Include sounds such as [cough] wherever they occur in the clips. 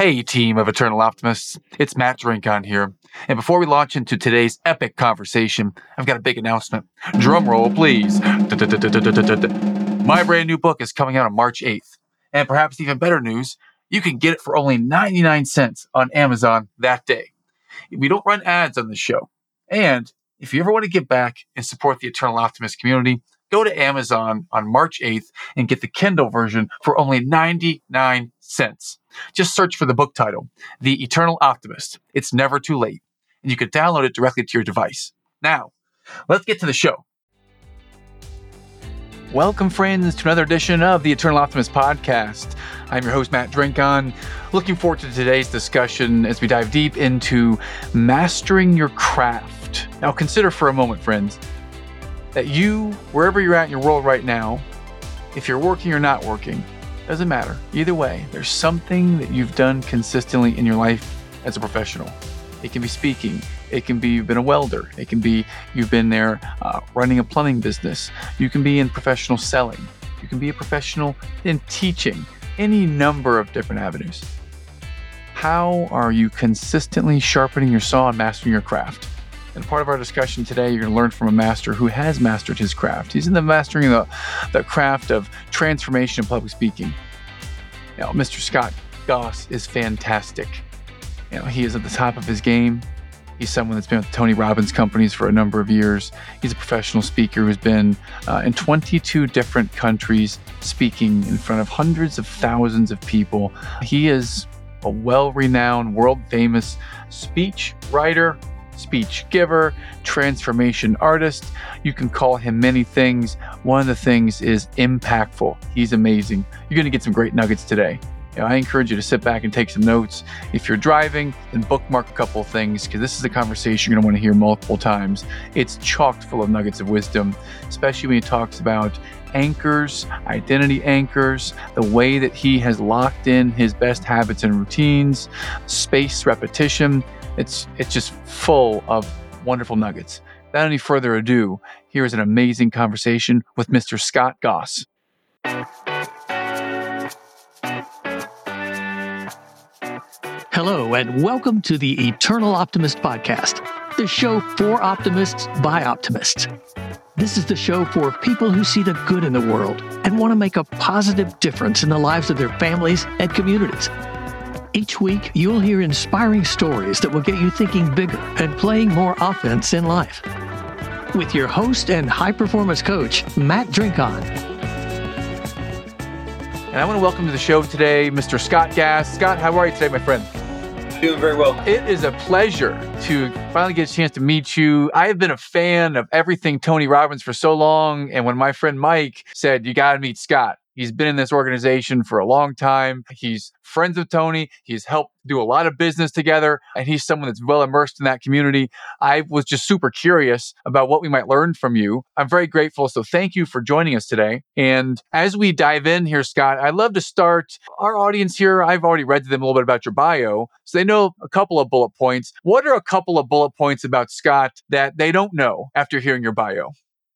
Hey, team of Eternal Optimists, it's Matt Drinkhahn here. And before we launch into today's epic conversation, I've got a big announcement. Drum roll, please. My brand new book is coming out on March 8th. And perhaps even better news, you can get it for only 99 cents on Amazon that day. We don't run ads on the show. And if you ever want to give back and support the Eternal Optimist community, go to Amazon on March 8th and get the Kindle version for only 99 cents. Just search for the book title, The Eternal Optimist. It's never too late, and you can download it directly to your device. Now, let's get to the show. Welcome, friends, to another edition of the Eternal Optimist podcast. I'm your host, Matt Drinkhahn. Looking forward to today's discussion as we dive deep into mastering your craft. Now, consider for a moment, friends, that you, wherever you're at in your world right now, if you're working or not working, doesn't matter. Either way, there's something that you've done consistently in your life as a professional. It can be speaking. It can be you've been a welder. It can be you've been there uh, running a plumbing business. You can be in professional selling. You can be a professional in teaching. Any number of different avenues. How are you consistently sharpening your saw and mastering your craft? And part of our discussion today, you're going to learn from a master who has mastered his craft. He's in the mastering the, the craft of transformation and public speaking. You know, Mr. Scott Gass is fantastic. You know, he is at the top of his game. He's someone that's been with Tony Robbins companies for a number of years. He's a professional speaker who's been uh, in 22 different countries speaking in front of hundreds of thousands of people. He is a well renowned, world famous speech writer, speech giver, transformation artist. You can call him many things. One of the things is impactful. He's amazing. You're going to get some great nuggets today. You know, I encourage you to sit back and take some notes. If you're driving, then bookmark a couple things because this is a conversation you're going to want to hear multiple times. It's chocked full of nuggets of wisdom, especially when he talks about anchors, identity anchors, the way that he has locked in his best habits and routines, space repetition, it's it's just full of wonderful nuggets. Without any further ado, here is an amazing conversation with Mr. Scott Gass. Hello, and welcome to the Eternal Optimist Podcast, the show for optimists by optimists. This is the show for people who see the good in the world and want to make a positive difference in the lives of their families and communities. Each week, you'll hear inspiring stories that will get you thinking bigger and playing more offense in life. With your host and high performance coach, Matt Drinkhahn. And I want to welcome to the show today Mr. Scott Gass. Scott, how are you today, my friend? Doing very well. It is a pleasure to finally get a chance to meet you. I have been a fan of everything Tony Robbins for so long. And when my friend Mike said, You got to meet Scott, He's been in this organization for a long time. He's friends with Tony. He's helped do a lot of business together, and he's someone that's well immersed in that community. I was just super curious about what we might learn from you. I'm very grateful. So thank you for joining us today. And as we dive in here, Scott, I'd love to start our audience here. I've already read to them a little bit about your bio, so they know a couple of bullet points. What are a couple of bullet points about Scott that they don't know after hearing your bio?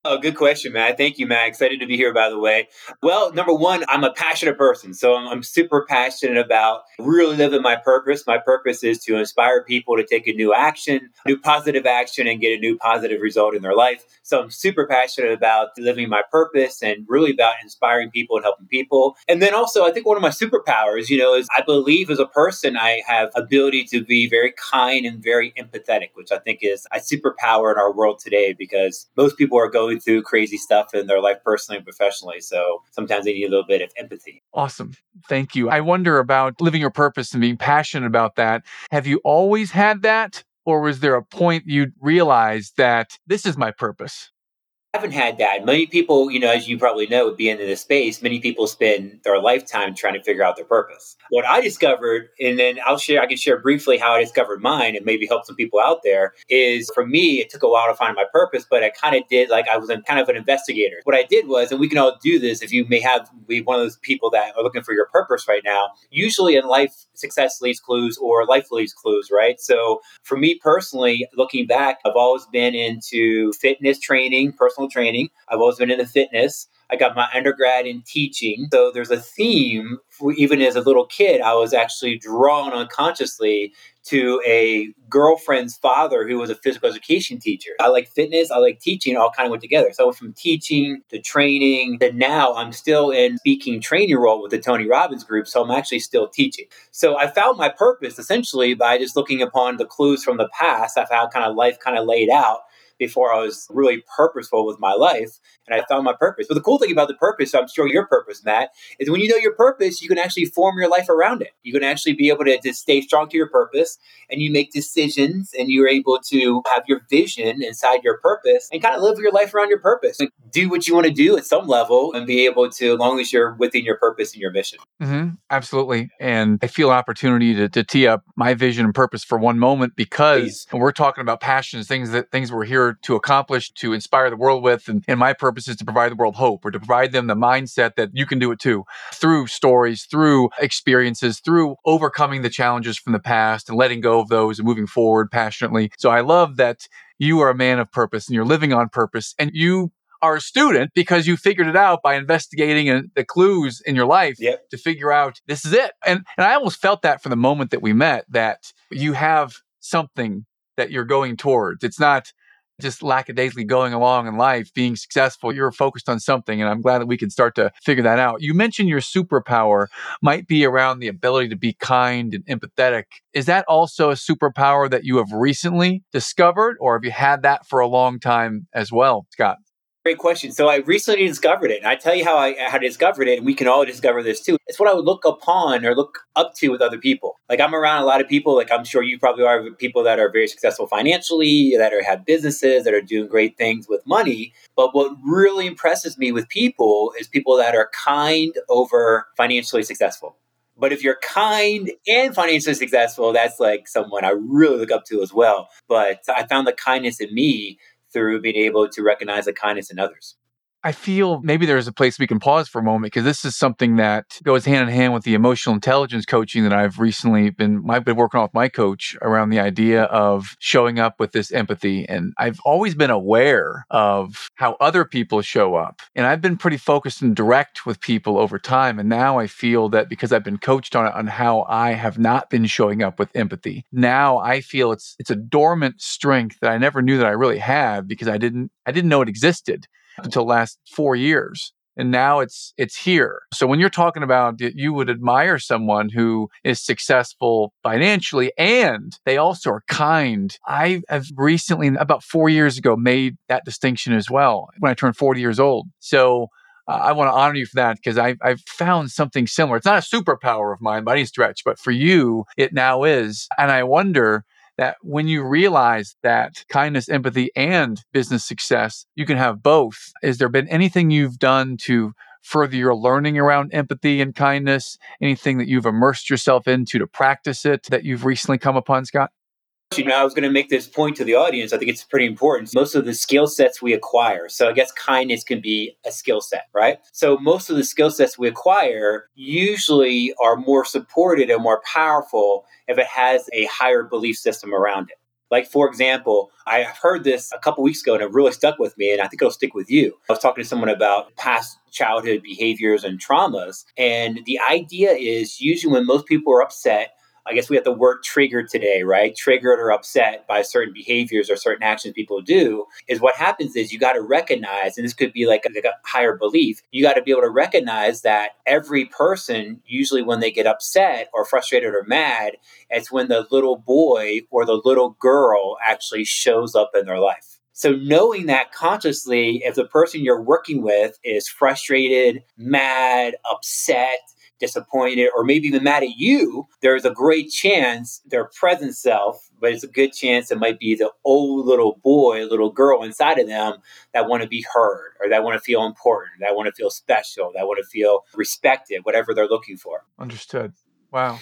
Oh, good question, Matt. Thank you, Matt. Excited to be here, by the way. Well, number one, I'm a passionate person. So I'm, I'm, super passionate about really living my purpose. My purpose is to inspire people to take a new action, new positive action, and get a new positive result in their life. So I'm super passionate about living my purpose and really about inspiring people and helping people. And then also, I think one of my superpowers, you know, is I believe as a person, I have ability to be very kind and very empathetic, which I think is a superpower in our world today because most people are going going through crazy stuff in their life personally and professionally. So sometimes they need a little bit of empathy. Awesome. Thank you. I wonder about living your purpose and being passionate about that. Have you always had that? Or was there a point you realized that this is my purpose? Haven't had that. Many people, you know, as you probably know, being in this space, many people spend their lifetime trying to figure out their purpose. What I discovered, and then I'll share, I can share briefly how I discovered mine and maybe help some people out there, is for me, it took a while to find my purpose, but I kind of did like I was kind of an investigator. What I did was, and we can all do this if you may have be one of those people that are looking for your purpose right now. Usually in life, success leaves clues or life leaves clues, right? So for me personally, looking back, I've always been into fitness training, personal training. I've always been into fitness. I got my undergrad in teaching. So there's a theme, even as a little kid, I was actually drawn unconsciously to a girlfriend's father who was a physical education teacher. I like fitness, I like teaching, all kind of went together. So I went from teaching to training to now I'm still in speaking training role with the Tony Robbins group. So I'm actually still teaching. So I found my purpose essentially by just looking upon the clues from the past of how kind of life kind of laid out before I was really purposeful with my life and I found my purpose. But the cool thing about the purpose, I'm sure your purpose, Matt, is when you know your purpose, you can actually form your life around it. You can actually be able to, to stay strong to your purpose and you make decisions and you're able to have your vision inside your purpose and kind of live your life around your purpose. Like do what you want to do at some level and be able to, as long as you're within your purpose and your mission. Mm-hmm, absolutely. And I feel opportunity to, to tee up my vision and purpose for one moment because Please. we're talking about passions, things that things we're here to accomplish, to inspire the world with. And, and my purpose purpose is to provide the world hope or to provide them the mindset that you can do it too through stories, through experiences, through overcoming the challenges from the past and letting go of those and moving forward passionately. So I love that you are a man of purpose and you're living on purpose and you are a student because you figured it out by investigating uh, the clues in your life yep. to figure out this is it. And and I almost felt that from the moment that we met that you have something that you're going towards. It's not just lackadaisically going along in life, being successful. You're focused on something, and I'm glad that we can start to figure that out. You mentioned your superpower might be around the ability to be kind and empathetic. Is that also a superpower that you have recently discovered, or have you had that for a long time as well, Scott? Great question. So I recently discovered it. And I tell you how I how I discovered it, and we can all discover this too. It's what I would look upon or look up to with other people. Like I'm around a lot of people, like I'm sure you probably are people that are very successful financially, that are have businesses, that are doing great things with money. But what really impresses me with people is people that are kind over financially successful. But if you're kind and financially successful, that's like someone I really look up to as well. But I found the kindness in me through being able to recognize the kindness in others. I feel maybe there's a place we can pause for a moment because this is something that goes hand in hand with the emotional intelligence coaching that I've recently been I've been working on with my coach around the idea of showing up with this empathy. And I've always been aware of how other people show up. And I've been pretty focused and direct with people over time. And now I feel that because I've been coached on it on how I have not been showing up with empathy now I feel it's it's a dormant strength that I never knew that I really had because I didn't I didn't know it existed until last four years and now it's it's here so when you're talking about you would admire someone who is successful financially and they also are kind i have recently about four years ago made that distinction as well when i turned 40 years old so uh, I want to honor you for that because I've, I've found something similar. It's not a superpower of mine by any stretch, but for you, it now is. And I wonder that when you realize that kindness, empathy, and business success, you can have both. Has there been anything you've done to further your learning around empathy and kindness? Anything that you've immersed yourself into to practice it that you've recently come upon, Scott? You know, I was going to make this point to the audience. I think it's pretty important. Most of the skill sets we acquire, so I guess kindness can be a skill set, right? So most of the skill sets we acquire usually are more supported and more powerful if it has a higher belief system around it. Like, for example, I heard this a couple weeks ago and it really stuck with me, and I think it'll stick with you. I was talking to someone about past childhood behaviors and traumas, and the idea is usually when most people are upset, I guess we have the word triggered today, right? Triggered or upset by certain behaviors or certain actions people do is what happens is you got to recognize, and this could be like a, like a higher belief, you got to be able to recognize that every person, usually when they get upset or frustrated or mad, it's when the little boy or the little girl actually shows up in their life. So, knowing that consciously, if the person you're working with is frustrated, mad, upset, disappointed, or maybe even mad at you, there's a great chance their present self, but it's a good chance it might be the old little boy, little girl inside of them that want to be heard or that want to feel important, that want to feel special, that want to feel respected, whatever they're looking for. Understood. Wow.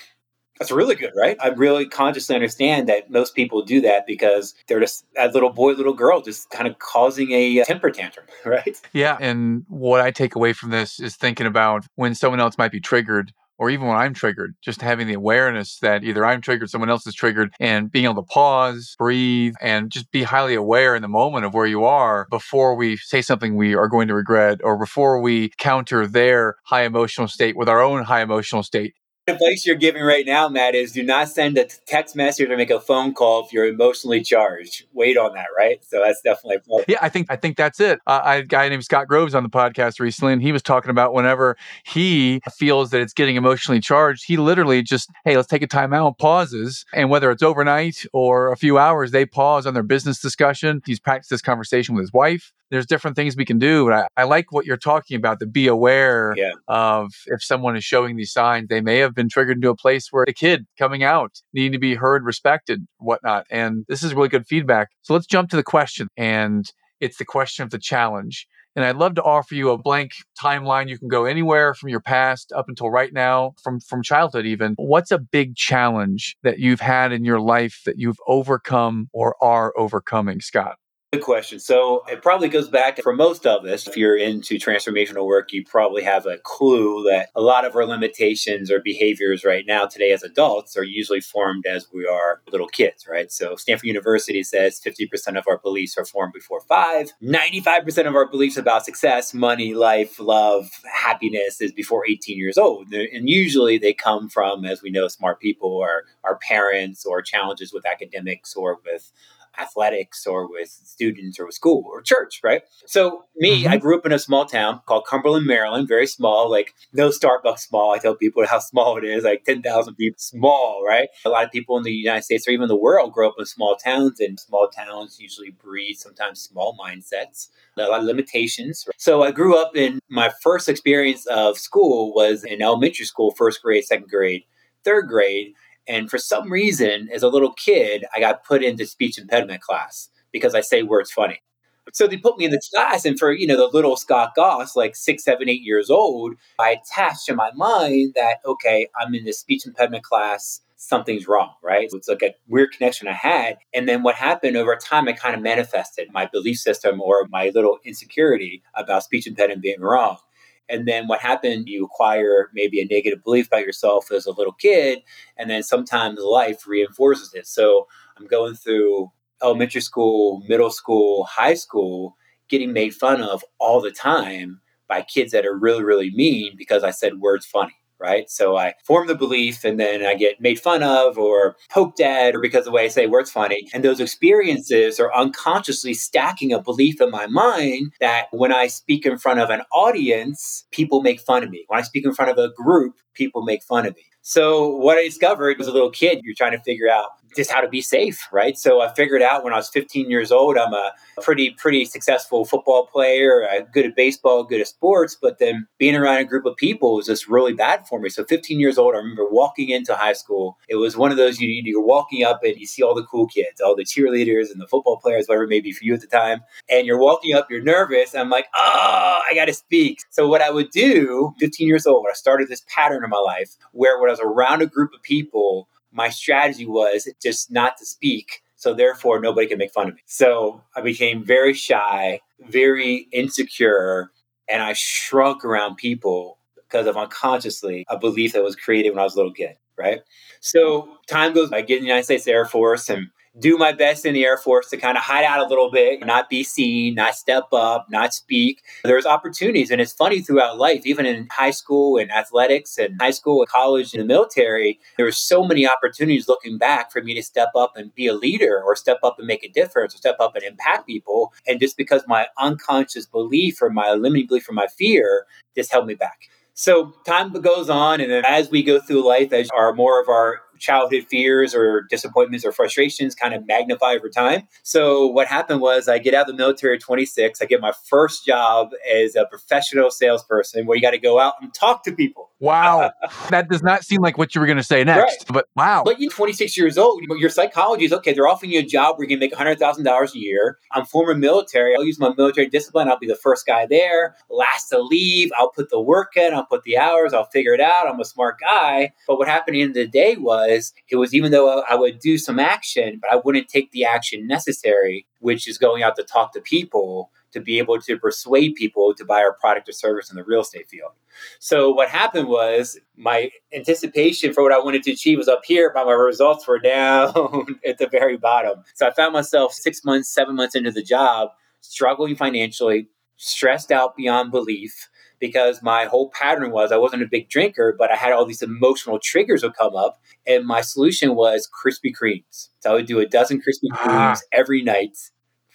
That's really good, right? I really consciously understand that most people do that because they're just a little boy, little girl, just kind of causing a uh, temper tantrum, [laughs] right? Yeah. And what I take away from this is thinking about when someone else might be triggered or even when I'm triggered, just having the awareness that either I'm triggered, someone else is triggered, and being able to pause, breathe, and just be highly aware in the moment of where you are before we say something we are going to regret or before we counter their high emotional state with our own high emotional state advice you're giving right now, Matt, is do not send a text message or make a phone call if you're emotionally charged. Wait on that, right? So that's definitely yeah. I think I think that's it. Uh, I had a guy named Scott Groves on the podcast recently, and he was talking about whenever he feels that it's getting emotionally charged, he literally just hey, let's take a time out, pauses, and whether it's overnight or a few hours, they pause on their business discussion. He's practiced this conversation with his wife there's different things we can do. But I, I like what you're talking about to be aware yeah. of if someone is showing these signs, they may have been triggered into a place where a kid coming out needing to be heard, respected, whatnot. And this is really good feedback. So let's jump to the question. And it's the question of the challenge. And I'd love to offer you a blank timeline. You can go anywhere from your past up until right now, from, from childhood even. What's a big challenge that you've had in your life that you've overcome or are overcoming, Scott? Good question. So it probably goes back for most of us. If you're into transformational work, you probably have a clue that a lot of our limitations or behaviors right now today as adults are usually formed as we are little kids, right? So Stanford University says 50% of our beliefs are formed before five. 95% of our beliefs about success, money, life, love, happiness is before 18 years old. And usually they come from, as we know, smart people or our parents or challenges with academics or with athletics or with students or with school or church, right? So me, mm-hmm. I grew up in a small town called Cumberland, Maryland, very small, like no Starbucks small. I tell people how [laughs] small it is, like 10,000 people, small, right? A lot of people in the United States or even the world grow up in small towns and small towns usually breed sometimes small mindsets, a lot of limitations. So I grew up in my first experience of school was in elementary school, first grade, second grade, third grade and for some reason, as a little kid, I got put into speech impediment class because I say words funny. So they put me in this class, and for you know the little Scott Gass, like six, seven, eight years old, I attached in my mind that okay, I'm in this speech impediment class, something's wrong, right? So it's like a weird connection I had. And then what happened over time, I kind of manifested my belief system or my little insecurity about speech impediment being wrong. And then what happened, you acquire maybe a negative belief about yourself as a little kid, and then sometimes life reinforces it. So I'm going through elementary school, middle school, high school, getting made fun of all the time by kids that are really, really mean because I said words funny right? So I form the belief and then I get made fun of or poked at or because of the way I say words funny. And those experiences are unconsciously stacking a belief in my mind that when I speak in front of an audience, people make fun of me. When I speak in front of a group, people make fun of me. So what I discovered was a little kid, you're trying to figure out just how to be safe, right? So I figured out when I was 15 years old, I'm a pretty, pretty successful football player, uh, good at baseball, good at sports, but then being around a group of people was just really bad for me. So 15 years old, I remember walking into high school. It was one of those you, you're walking up and you see all the cool kids, all the cheerleaders and the football players, whatever it may be for you at the time. And you're walking up, you're nervous. I'm like, oh, I got to speak. So what I would do, 15 years old, I started this pattern in my life where when I was around a group of people, my strategy was just not to speak. So therefore, nobody can make fun of me. So I became very shy, very insecure, and I shrunk around people because of unconsciously a belief that was created when I was a little kid. Right. So time goes. I get in the United States Air Force and do my best in the Air Force to kind of hide out a little bit, not be seen, not step up, not speak. There's opportunities. And it's funny throughout life, even in high school and athletics and high school and college and the military, there were so many opportunities looking back for me to step up and be a leader or step up and make a difference or step up and impact people. And just because my unconscious belief or my limiting belief or my fear just held me back. So time goes on, and as we go through life, as are more of our childhood fears or disappointments or frustrations kind of magnify over time. So what happened was I get out of the military at 26. I get my first job as a professional salesperson where you got to go out and talk to people. Wow. [laughs] that does not seem like what you were going to say next, right. but wow. But you're 26 years old. Your psychology is okay. They're offering you a job where you can make $100,000 a year. I'm former military. I'll use my military discipline. I'll be the first guy there, last to leave. I'll put the work in. I'll put the hours. I'll figure it out. I'm a smart guy. But what happened in the, the day was was it was even though I would do some action, but I wouldn't take the action necessary, which is going out to talk to people to be able to persuade people to buy our product or service in the real estate field. So what happened was my anticipation for what I wanted to achieve was up here, but my results were [laughs] down at the very bottom. So I found myself six months, seven months into the job, struggling financially, stressed out beyond belief because my whole pattern was I wasn't a big drinker, but I had all these emotional triggers would come up. And my solution was Krispy Kremes. So I would do a dozen Krispy ah. Kremes ah. every night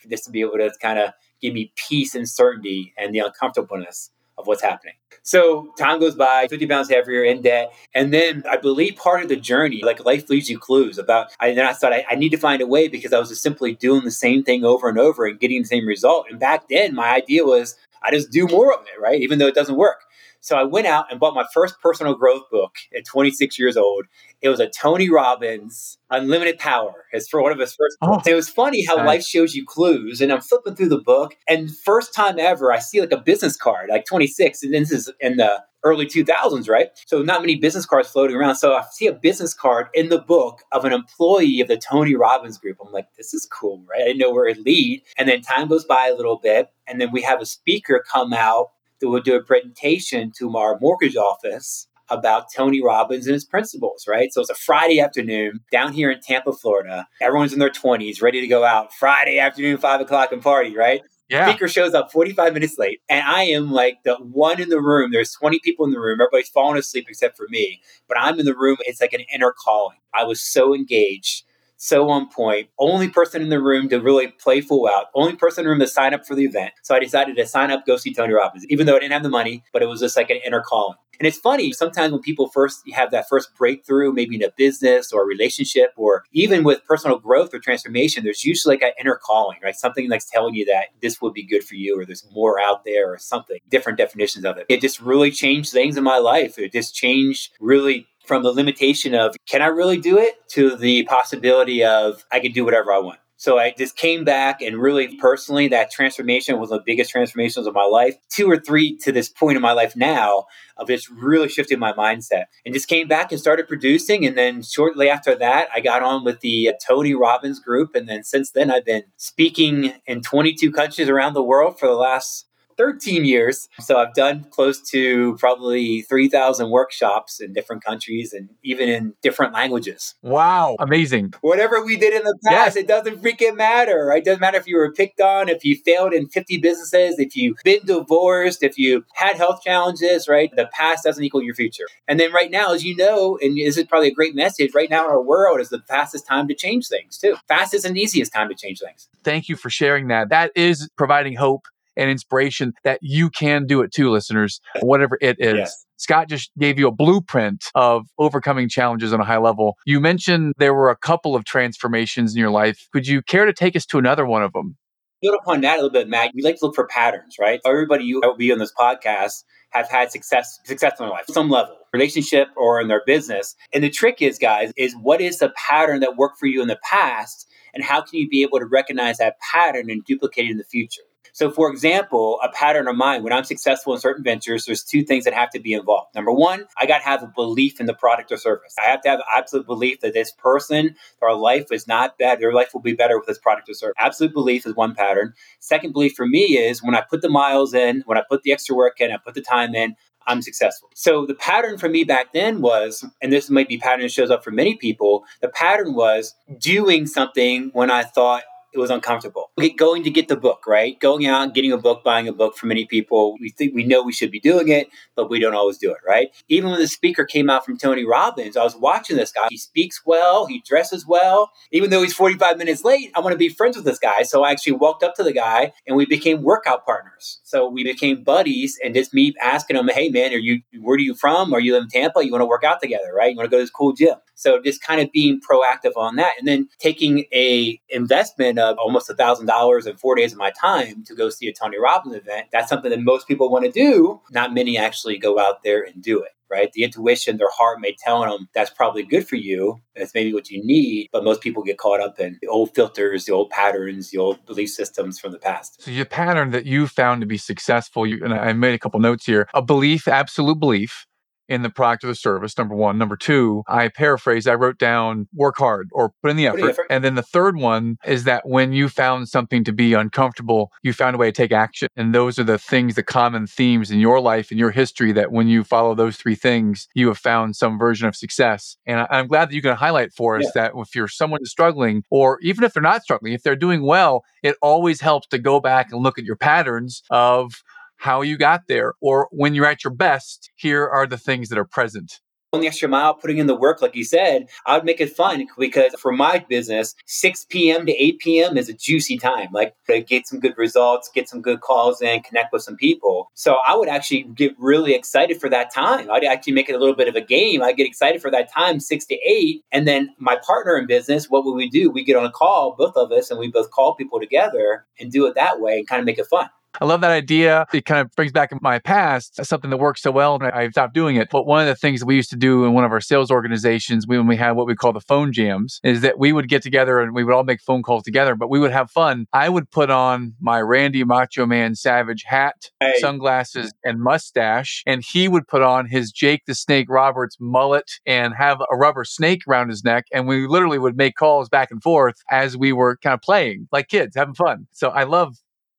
just to be able to kind of give me peace and certainty and the uncomfortableness of what's happening. So time goes by, 50 pounds heavier in debt. And then I believe part of the journey, like life leaves you clues about, I, then I thought I, I, need to find a way because I was just simply doing the same thing over and over and getting the same result. And back then, my idea was I just do more of it, right? Even though it doesn't work. So I went out and bought my first personal growth book at 26 years old. It was a Tony Robbins Unlimited Power. It's for one of his first oh, books. It was funny how nice. life shows you clues. And I'm flipping through the book, and first time ever, I see like a business card, like 26, and this is in the early 2000s, right? So not many business cards floating around. So I see a business card in the book of an employee of the Tony Robbins group. I'm like, this is cool, right? I didn't know where it lead. And then time goes by a little bit, and then we have a speaker come out that will do a presentation to our mortgage office about Tony Robbins and his principles, right? So it's a Friday afternoon down here in Tampa, Florida. Everyone's in their 20s, ready to go out Friday afternoon, five o'clock and party, right? Yeah. Speaker shows up 45 minutes late, and I am like the one in the room. There's 20 people in the room. Everybody's falling asleep except for me, but I'm in the room. It's like an inner calling. I was so engaged so on point. Only person in the room to really play full out. Only person in the room to sign up for the event. So I decided to sign up, go see Tony Robbins, even though I didn't have the money, but it was just like an inner calling. And it's funny, sometimes when people first have that first breakthrough, maybe in a business or a relationship, or even with personal growth or transformation, there's usually like an inner calling, right? Something that's telling you that this would be good for you, or there's more out there, or something, different definitions of it. It just really changed things in my life. It just changed really from the limitation of can I really do it to the possibility of I can do whatever I want. So I just came back and really personally, that transformation was the biggest transformations of my life. Two or three to this point in my life now of just really shifting my mindset and just came back and started producing. And then shortly after that, I got on with the Tony Robbins group. And then since then, I've been speaking in 22 countries around the world for the last 13 years. So I've done close to probably 3,000 workshops in different countries and even in different languages. Wow. Amazing. Whatever we did in the past, yes. it doesn't freaking matter, right? It doesn't matter if you were picked on, if you failed in 50 businesses, if you've been divorced, if you had health challenges, right? The past doesn't equal your future. And then right now, as you know, and this is probably a great message, right now in our world is the fastest time to change things too. Fastest and easiest time to change things. Thank you for sharing that. That is providing hope and inspiration that you can do it too, listeners, whatever it is. Yes. Scott just gave you a blueprint of overcoming challenges on a high level. You mentioned there were a couple of transformations in your life. Could you care to take us to another one of them? Build upon that a little bit, Matt. We like to look for patterns, right? Everybody you will be on this podcast have had success success in their life, some level, relationship or in their business. And the trick is, guys, is what is the pattern that worked for you in the past, and how can you be able to recognize that pattern and duplicate it in the future? So, for example, a pattern of mine, when I'm successful in certain ventures, there's two things that have to be involved. Number one, I got to have a belief in the product or service. I have to have absolute belief that this person, their life is not bad, their life will be better with this product or service. Absolute belief is one pattern. Second belief for me is when I put the miles in, when I put the extra work in, I put the time in, I'm successful. So the pattern for me back then was, and this might be pattern that shows up for many people, the pattern was doing something when I thought it was uncomfortable. Going to get the book, right? Going out, getting a book, buying a book for many people, we think we know we should be doing it, but we don't always do it, right? Even when the speaker came out from Tony Robbins, I was watching this guy. He speaks well, he dresses well. Even though he's 45 minutes late, I want to be friends with this guy. So I actually walked up to the guy and we became workout partners. So we became buddies and just me asking him, hey man, are you where are you from? Are you in Tampa? You want to work out together, right? You want to go to this cool gym. So just kind of being proactive on that and then taking a investment of almost a thousand dollars in four days of my time to go see a Tony Robbins event. That's something that most people want to do. Not many actually go out there and do it right? The intuition, their heart may tell them that's probably good for you. That's maybe what you need. But most people get caught up in the old filters, the old patterns, the old belief systems from the past. So your pattern that you found to be successful, you, and I made a couple notes here, a belief, absolute belief in the product or the service, number one. Number two, I paraphrase, I wrote down work hard or put in the effort. effort. And then the third one is that when you found something to be uncomfortable, you found a way to take action. And those are the things, the common themes in your life and your history that when you follow those three things, you have found some version of success. And I, am glad that you can highlight for us yeah. that if you're someone who's struggling, or even if they're not struggling, if they're doing well, it always helps to go back and look at your patterns of how you got there. Or when you're at your best, here are the things that are present on the extra mile, putting in the work, like you said, I would make it fun because for my business, 6 p.m. to 8 p.m. is a juicy time. Like get some good results, get some good calls in, connect with some people. So I would actually get really excited for that time. I'd actually make it a little bit of a game. I'd get excited for that time, six to eight. And then my partner in business, what would we do? We get on a call, both of us, and we both call people together and do it that way and kind of make it fun. I love that idea. It kind of brings back my past something that works so well, and I, stopped doing it. But one of the things we used to do in one of our sales organizations, when we had what we call the phone jams, is that we would get together and we would all make phone calls together, but we would have fun. I would put on my Randy Macho Man Savage hat, hey. sunglasses, and mustache, and he would put on his Jake the Snake Roberts mullet and have a rubber snake around his neck. And we literally would make calls back and forth as we were kind of playing like kids, having fun. So I love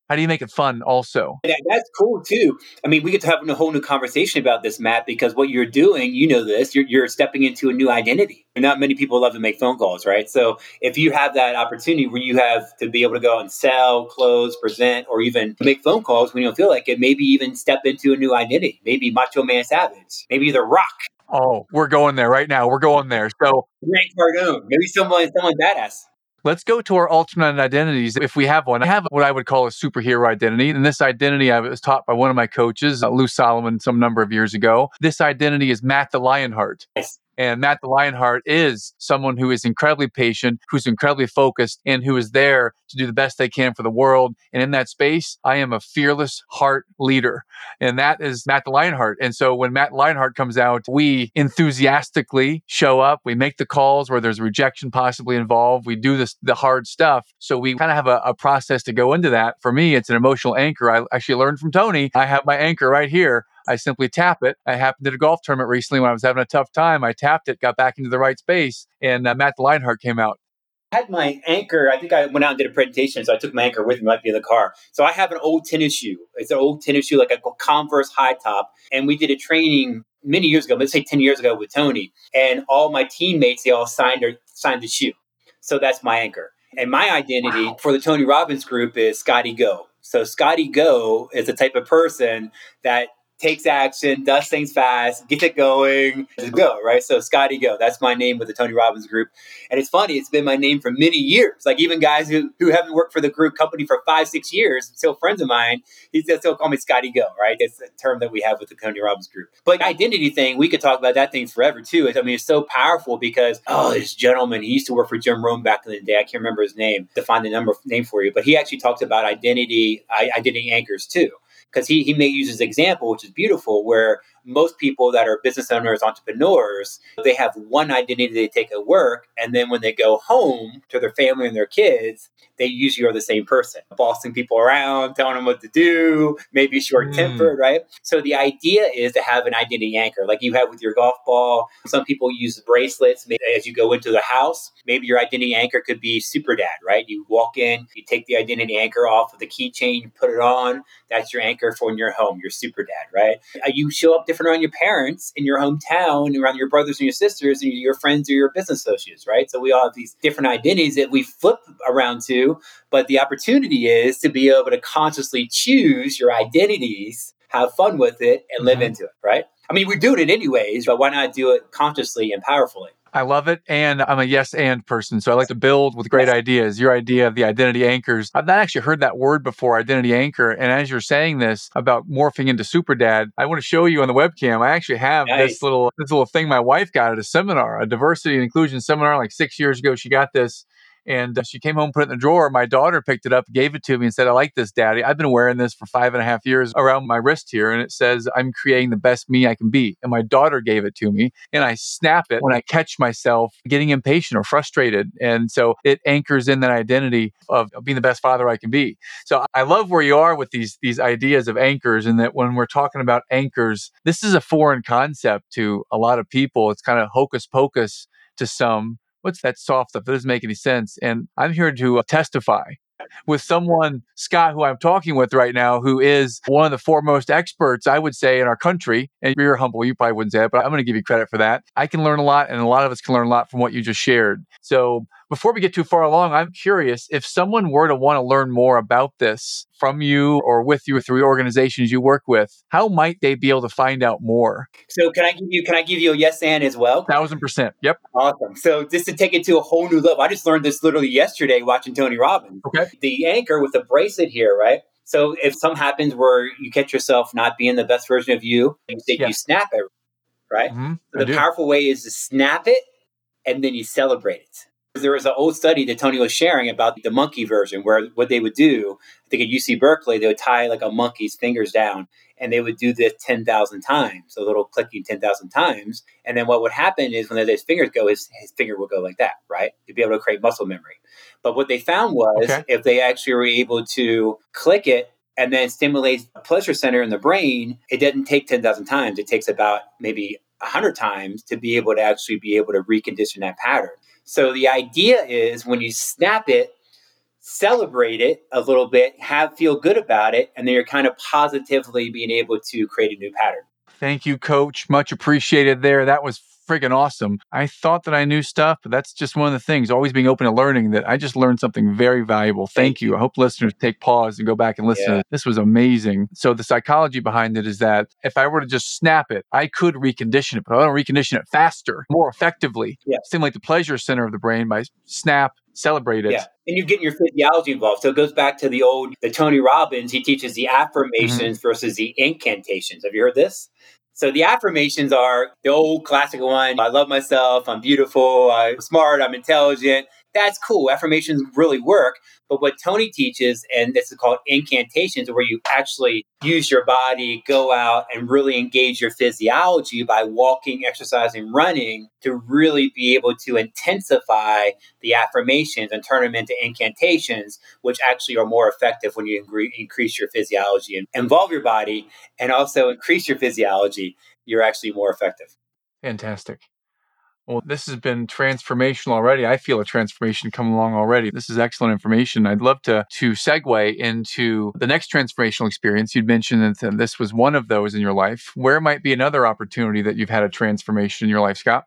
how do you make it fun also? that's cool too. I mean, we get to have a whole new conversation about this, Matt, because what you're doing, you know this, you're, you're stepping into a new identity. Not many people love to make phone calls, right? So if you have that opportunity where you have to be able to go and sell, close, present, or even make phone calls when you don't feel like it, maybe even step into a new identity. Maybe Macho Man Savage, maybe The Rock. Oh, we're going there right now. We're going there. So Grant Cardone, maybe someone, someone badass. Let's go to our alternate identities if we have one. I have what I would call a superhero identity. And this identity I was taught by one of my coaches, uh, Lou Solomon, some number of years ago. This identity is Matt the Lionheart. Yes. And Matt the Lionheart is someone who is incredibly patient, who's incredibly focused, and who is there to do the best they can for the world. And in that space, I am a fearless heart leader. And that is Matt the Lionheart. And so when Matt Lionheart comes out, we enthusiastically show up. We make the calls where there's rejection possibly involved. We do this, the hard stuff. So we kind of have a, a process to go into that. For me, it's an emotional anchor. I actually learned from Tony. I have my anchor right here. I simply tap it. I happened at a golf tournament recently when I was having a tough time. I tapped it, got back into the right space, and uh, Matt the Lionheart came out. I had my anchor. I think I went out and did a presentation, so I took my anchor with me. Might be in the car. So I have an old tennis shoe. It's an old tennis shoe, like a Converse high top. And we did a training many years ago, let's say ten years ago, with Tony. And all my teammates, they all signed or signed the shoe. So that's my anchor. And my identity wow. for the Tony Robbins group is Scotty Go. So Scotty Go is the type of person that takes action, does things fast, gets it going, just go, right? So Scotty Go, that's my name with the Tony Robbins group. And it's funny, it's been my name for many years. Like even guys who, who haven't worked for the group company for five, six years, still friends of mine, he still call me Scotty Go, right? That's the term that we have with the Tony Robbins group. But identity thing, we could talk about that thing forever too. I mean, it's so powerful because, oh, this gentleman, he used to work for Jim Rohn back in the day. I can't remember his name to find the number name for you, but he actually talked about identity, identity anchors too because he, he may use his example, which is beautiful, where most people that are business owners, entrepreneurs, they have one identity they take at work. And then when they go home to their family and their kids, they usually are the same person, bossing people around, telling them what to do, maybe short tempered, mm. right? So the idea is to have an identity anchor, like you have with your golf ball. Some people use bracelets maybe as you go into the house. Maybe your identity anchor could be super dad, right? You walk in, you take the identity anchor off of the keychain, you put it on. That's your anchor for when you're home, your super dad, right? Uh, you show up different around your parents in your hometown, around your brothers and your sisters, and your friends or your business associates, right? So we all have these different identities that we flip around to, but the opportunity is to be able to consciously choose your identities, have fun with it, and live mm-hmm. into it, right? I mean, we're doing it anyways, but why not do it consciously and powerfully? I love it. And I'm a yes and person. So I like to build with great ideas. Your idea of the identity anchors. I've not actually heard that word before, identity anchor. And as you're saying this about morphing into super dad, I want to show you on the webcam. I actually have nice. this little this little thing my wife got at a seminar, a diversity and inclusion seminar like six years ago. She got this And uh, she came home, put it in the drawer. My daughter picked it up, gave it to me, and said, I like this, Daddy. I've been wearing this for five and a half years around my wrist here. And it says, I'm creating the best me I can be. And my daughter gave it to me. And I snap it when I catch myself getting impatient or frustrated. And so it anchors in that identity of being the best father I can be. So I love where you are with these, these ideas of anchors, and that when we're talking about anchors, this is a foreign concept to a lot of people. It's kind of hocus pocus to some what's that soft stuff? That doesn't make any sense. And I'm here to uh, testify with someone, Scott, who I'm talking with right now, who is one of the foremost experts, I would say, in our country. And you're humble, you probably wouldn't say it, but I'm going to give you credit for that. I can learn a lot, and a lot of us can learn a lot from what you just shared. So before we get too far along, I'm curious if someone were to want to learn more about this from you or with you or through organizations you work with, how might they be able to find out more? So can I give you can I give you a yes and as well? Thousand percent. Yep. Awesome. So just to take it to a whole new level, I just learned this literally yesterday watching Tony Robbins. Okay. The anchor with the bracelet here, right? So if something happens where you catch yourself not being the best version of you, you say yeah. you snap it, right? Mm-hmm. So the powerful way is to snap it and then you celebrate it. There was an old study that Tony was sharing about the monkey version, where what they would do, I think at UC Berkeley, they would tie like a monkey's fingers down and they would do this 10,000 times, a little clicking 10,000 times. And then what would happen is when his fingers go, his, his finger would go like that, right? To be able to create muscle memory. But what they found was okay. if they actually were able to click it and then stimulate a pleasure center in the brain, it doesn't take 10,000 times. It takes about maybe 100 times to be able to actually be able to recondition that pattern. So the idea is when you snap it, celebrate it a little bit, have feel good about it, and then you're kind of positively being able to create a new pattern. Thank you, coach. Much appreciated there. That was friggin' awesome. I thought that I knew stuff, but that's just one of the things, always being open to learning that I just learned something very valuable. Thank, Thank you. you. I hope listeners take pause and go back and listen. Yeah. This was amazing. So the psychology behind it is that if I were to just snap it, I could recondition it, but I don't recondition it faster, more effectively. Yeah. Stimulate the pleasure center of the brain by snap, celebrate it. Yeah. And you're getting your physiology involved. So it goes back to the old, the Tony Robbins, he teaches the affirmations mm-hmm. versus the incantations. Have you heard this? So the affirmations are the old classic one I love myself, I'm beautiful, I'm smart, I'm intelligent. That's cool. Affirmations really work. But what Tony teaches, and this is called incantations, where you actually use your body, go out and really engage your physiology by walking, exercising, running to really be able to intensify the affirmations and turn them into incantations, which actually are more effective when you increase your physiology and involve your body and also increase your physiology. You're actually more effective. Fantastic. Well, this has been transformational already. I feel a transformation coming along already. This is excellent information. I'd love to to segue into the next transformational experience. You'd mentioned that this was one of those in your life. Where might be another opportunity that you've had a transformation in your life, Scott?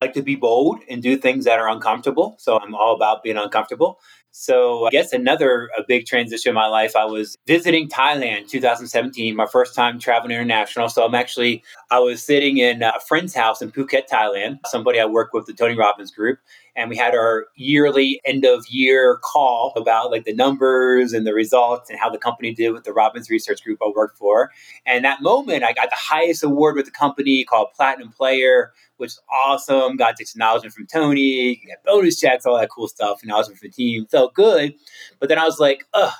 I like to be bold and do things that are uncomfortable. So I'm all about being uncomfortable. So I guess another a big transition in my life. I was visiting Thailand 2017, my first time traveling international. So I'm actually I was sitting in a friend's house in Phuket, Thailand. Somebody I work with the Tony Robbins group, and we had our yearly end of year call about like the numbers and the results and how the company did with the Robbins Research Group I worked for. And that moment, I got the highest award with the company called Platinum Player, which is awesome. Got acknowledgement from Tony, got bonus checks, all that cool stuff, acknowledgement from the team. Felt good. But then I was like, ugh,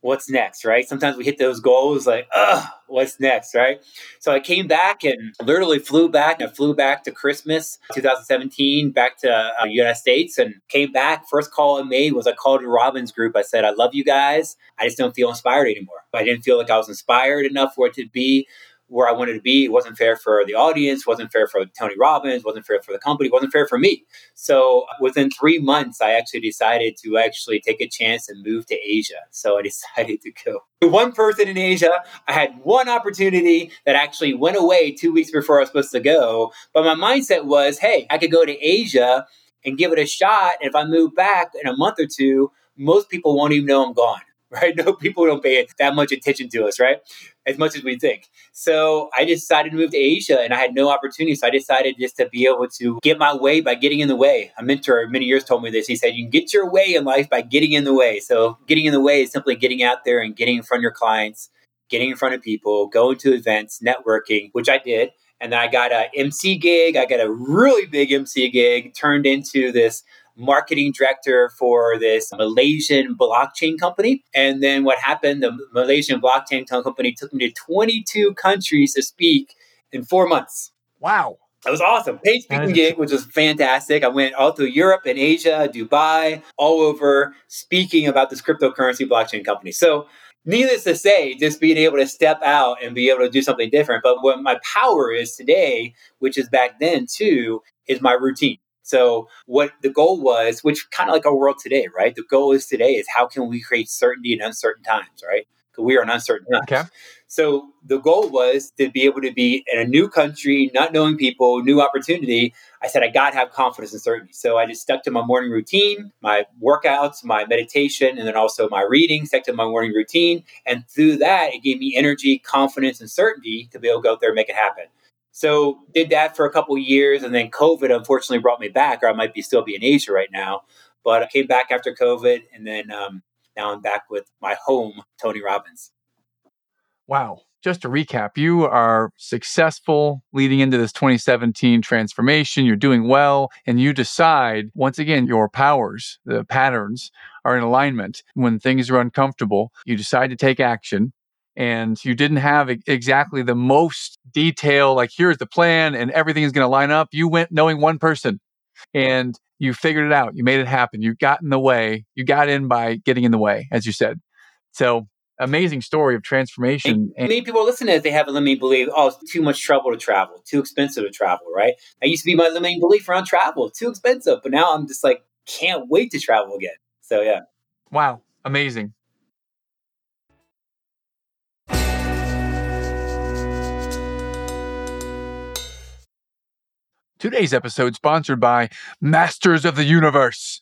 what's next, right? Sometimes we hit those goals like, ugh, what's next, right? So I came back and literally flew back. I flew back to Christmas 2017, back to uh, United States and came back. First call I made was I called Robbins group. I said, I love you guys. I just don't feel inspired anymore. I didn't feel like I was inspired enough for it to be where I wanted to be. It wasn't fair for the audience, wasn't fair for Tony Robbins, wasn't fair for the company, wasn't fair for me. So within three months, I actually decided to actually take a chance and move to Asia. So I [laughs] decided to go. One person in Asia, I had one opportunity that actually went away two weeks before I was supposed to go. But my mindset was, hey, I could go to Asia and give it a shot. And if I move back in a month or two, most people won't even know I'm gone [laughs] right? No, people don't pay that much attention to us, right? As much as we think. So I decided to move to Asia and I had no opportunity. So I decided just to be able to get my way by getting in the way. A mentor many years told me this. He said, You can get your way in life by getting in the way. So getting in the way is simply getting out there and getting in front of your clients, getting in front of people, going to events, networking, which I did. And then I got a MC gig. I got a really big MC gig turned into this marketing director for this Malaysian blockchain company. And then what happened, the Malaysian blockchain company took me to 22 countries to speak in four months. Wow. That was awesome. Paid speaking gig, which was fantastic. I went all through Europe and Asia, Dubai, all over speaking about this cryptocurrency blockchain company. So, needless to say, just being able to step out and be able to do something different. But what my power is today, which is back then too, is my routine. So, what the goal was, which kind of like our world today, right? The goal is today is how can we create certainty in uncertain times, right? Because we are in uncertain times. Okay. So the goal was to be able to be in a new country, not knowing people, new opportunity. I said I got to have confidence and certainty. So I just stuck to my morning routine, my workouts, my meditation, and then also my reading, stuck to my morning routine. And through that, it gave me energy, confidence, and certainty to be able to go out there and make it happen. So did that for a couple years, and then COVID unfortunately brought me back, or I might be still be in Asia right now. But I came back after COVID, and then um, now I'm back with my home, Tony Robbins. Wow. Just to recap, you are successful leading into this 2017 transformation. You're doing well, and you decide once again your powers, the patterns are in alignment. When things are uncomfortable, you decide to take action and you didn't have exactly the most detail like here's the plan and everything is going to line up you went knowing one person and you figured it out you made it happen you got in the way you got in by getting in the way as you said so amazing story of transformation. And many people listen to it, they have a limiting belief, oh, it's too much trouble to travel, too expensive to travel, right? That used to be my limiting belief around travel, too expensive. But now I'm just like, can't wait to travel again. So yeah. Wow. Amazing. Today's episode sponsored by Masters of the Universe.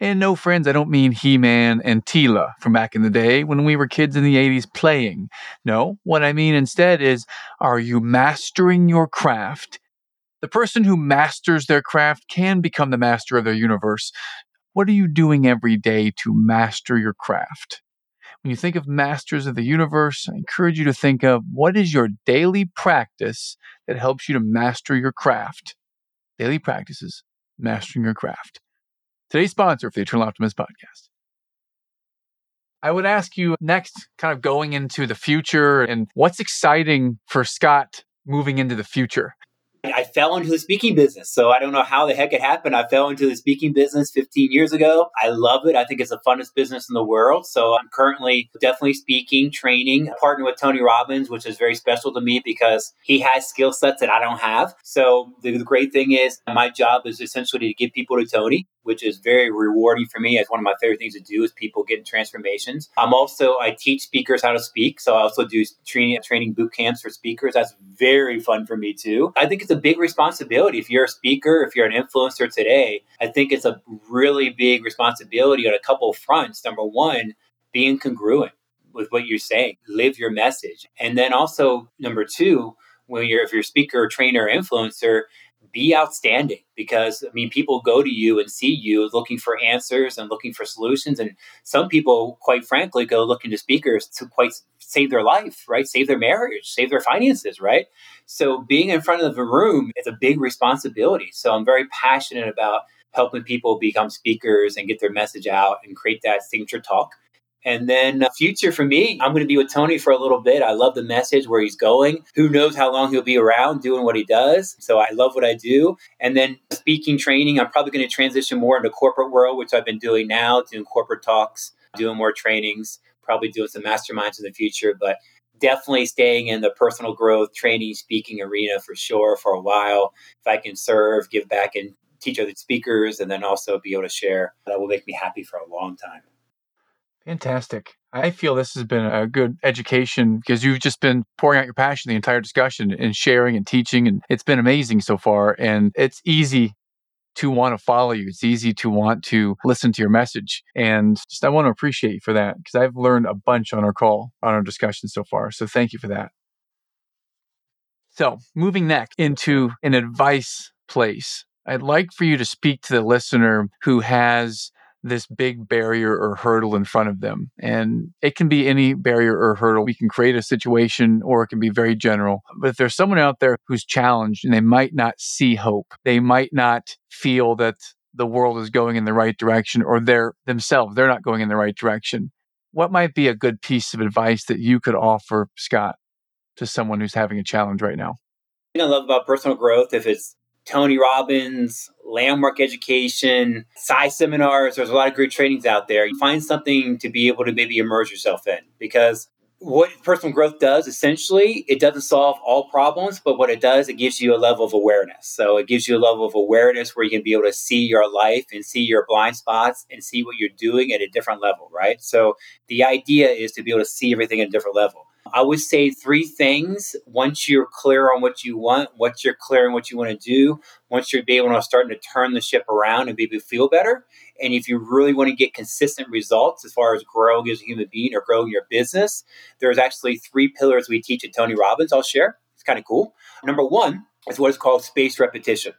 And no, friends, I don't mean He Man and Teela from back in the day when we were kids in the 80s playing. No, what I mean instead is are you mastering your craft? The person who masters their craft can become the master of their universe. What are you doing every day to master your craft? When you think of masters of the universe, I encourage you to think of what is your daily practice that helps you to master your craft. Daily practices, mastering your craft. Today's sponsor for the Eternal Optimist podcast. I would ask you next, kind of going into the future and what's exciting for Scott moving into the future. I fell into the speaking business. So I don't know how the heck it happened. I fell into the speaking business 15 years ago. I love it. I think it's the funnest business in the world. So I'm currently definitely speaking, training, partnering with Tony Robbins, which is very special to me because he has skill sets that I don't have. So the, great thing is my job is essentially to give people to Tony which is very rewarding for me. It's one of my favorite things to do is people getting transformations. I'm also I teach speakers how to speak, so I also do training training boot camps for speakers. That's very fun for me too. I think it's a big responsibility if you're a speaker, if you're an influencer today. I think it's a really big responsibility on a couple of fronts. Number one, being congruent with what you're saying, live your message, and then also number two, when you're if you're a speaker, trainer, influencer, be outstanding because I mean people go to you and see you looking for answers and looking for solutions. And some people quite frankly go looking to speakers to quite save their life right? Save their marriage save their finances right? So being in front of the room is a big responsibility. So I'm very passionate about helping people become speakers and get their message out and create that signature talk and then uh, future for me, I'm going to be with Tony for a little bit. I love the message where he's going. Who knows how long he'll be around doing what he does. So I love what I do. And then speaking training, I'm probably going to transition more into corporate world, which I've been doing now, doing corporate talks, doing more trainings, probably doing some masterminds in the future, but definitely staying in the personal growth, training, speaking arena for sure for a while. If I can serve, give back and teach other speakers and then also be able to share, that will make me happy for a long time. Fantastic. I feel this has been a good education because you've just been pouring out your passion the entire discussion and sharing and teaching. And it's been amazing so far. And it's easy to want to follow you. It's easy to want to listen to your message. And just I want to appreciate you for that because I've learned a bunch on our call, on our discussion so far. So thank you for that. So moving next into an advice place, I'd like for you to speak to the listener who has this big barrier or hurdle in front of them. And it can be any barrier or hurdle. We can create a situation or it can be very general. But if there's someone out there who's challenged and they might not see hope, they might not feel that the world is going in the right direction or they're themselves, they're not going in the right direction. What might be a good piece of advice that you could offer, Scott, to someone who's having a challenge right now? I love about personal growth, if it's Tony Robbins, landmark education, size seminars, there's a lot of great trainings out there. You find something to be able to maybe immerse yourself in because what personal growth does essentially it doesn't solve all problems but what it does it gives you a level of awareness. So it gives you a level of awareness where you can be able to see your life and see your blind spots and see what you're doing at a different level right? So the idea is to be able to see everything at a different level I would say three things. Once you're clear on what you want, once you're clear on what you want to do, once you're able to start to turn the ship around and be able to feel better, and if you really want to get consistent results as far as growing as a human being or growing your business, there's actually three pillars we teach at Tony Robbins. I'll share. It's kind of cool. Number one is what is called space repetition.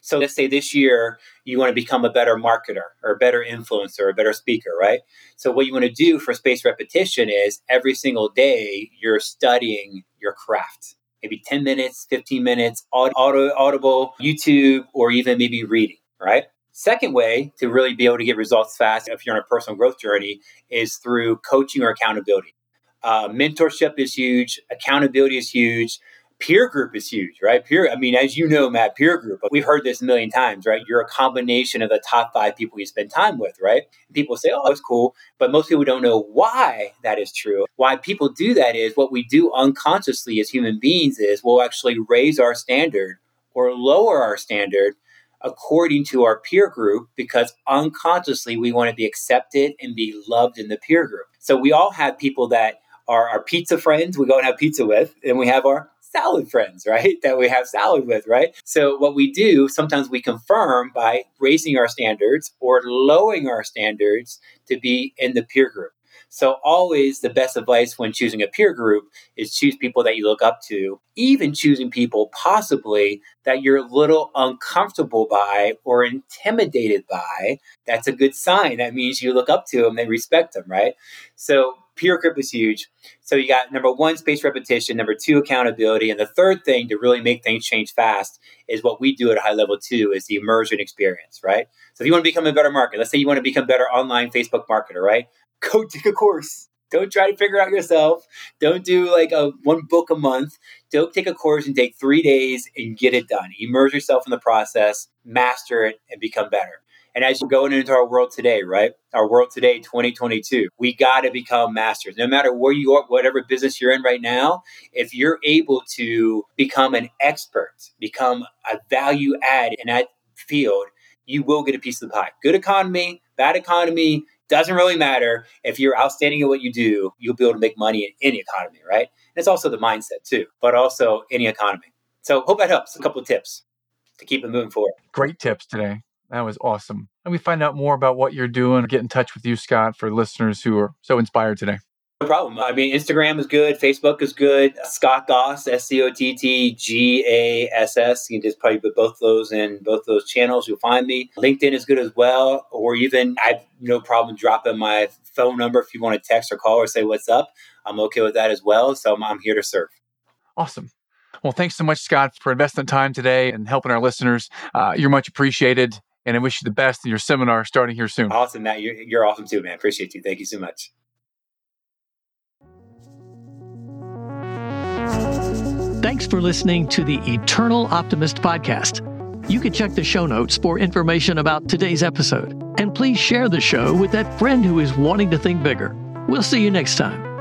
So let's say this year you want to become a better marketer or a better influencer or a better speaker, right? So what you want to do for space repetition is every single day you're studying your craft. Maybe 10 minutes, 15 minutes, auto, audible, YouTube, or even maybe reading, right? Second way to really be able to get results fast if you're on a personal growth journey is through coaching or accountability. Uh, mentorship is huge, accountability is huge peer group is huge, right? Peer, I mean, as you know, Matt, peer group, we've heard this a million times, right? You're a combination of the top five people you spend time with, right? People say, oh, that's cool. But most people don't know why that is true. Why people do that is what we do unconsciously as human beings is we'll actually raise our standard or lower our standard according to our peer group because unconsciously we want to be accepted and be loved in the peer group. So we all have people that are our pizza friends we go and have pizza with, and we have our salad friends, right? [laughs] That we have salad with, right? So what we do, sometimes we confirm by raising our standards or lowering our standards to be in the peer group. So always the best advice when choosing a peer group is choose people that you look up to, even choosing people possibly that you're a little uncomfortable by or intimidated by. That's a good sign. That means you look up to them, they respect them, right? So peer group is huge. So you got number one, space repetition, number two, accountability, and the third thing to really make things change fast is what we do at a high level too, is the immersion experience, right? So if you want to become a better marketer, let's say you want to become better online Facebook marketer, right? [laughs] Go take a course. Don't try to figure out yourself. Don't do like a one book a month. Don't take a course and take three days and get it done. Immerse yourself in the process, master it, and become better. And as you're going into our world today, right? Our world today, 2022, we got to become masters. No matter where you are, whatever business you're in right now, if you're able to become an expert, become a value add in that field, you will get a piece of the pie. Good economy, bad economy, doesn't really matter. If you're outstanding at what you do, you'll be able to make money in any economy, right? And it's also the mindset too, but also any economy. So hope that helps. A couple of tips to keep it moving forward. Great tips today. That was awesome. And we find out more about what you're doing, get in touch with you, Scott, for listeners who are so inspired today. No problem. I mean, Instagram is good. Facebook is good. Scott Gass, S C O T T G A S S. You can just probably put both those in both those channels. You'll find me. LinkedIn is good as well. Or even, I have no problem dropping my phone number if you want to text or call or say what's up. I'm okay with that as well. So I'm, I'm here to serve. Awesome. Well, thanks so much, Scott, for investing time today and helping our listeners. Uh, you're much appreciated and I wish you the best in your seminar starting here soon. Awesome, Matt. You're, you're awesome too, man. Appreciate you. Thank you so much. Thanks for listening to the Eternal Optimist podcast. You can check the show notes for information about today's episode. And please share the show with that friend who is wanting to think bigger. We'll see you next time.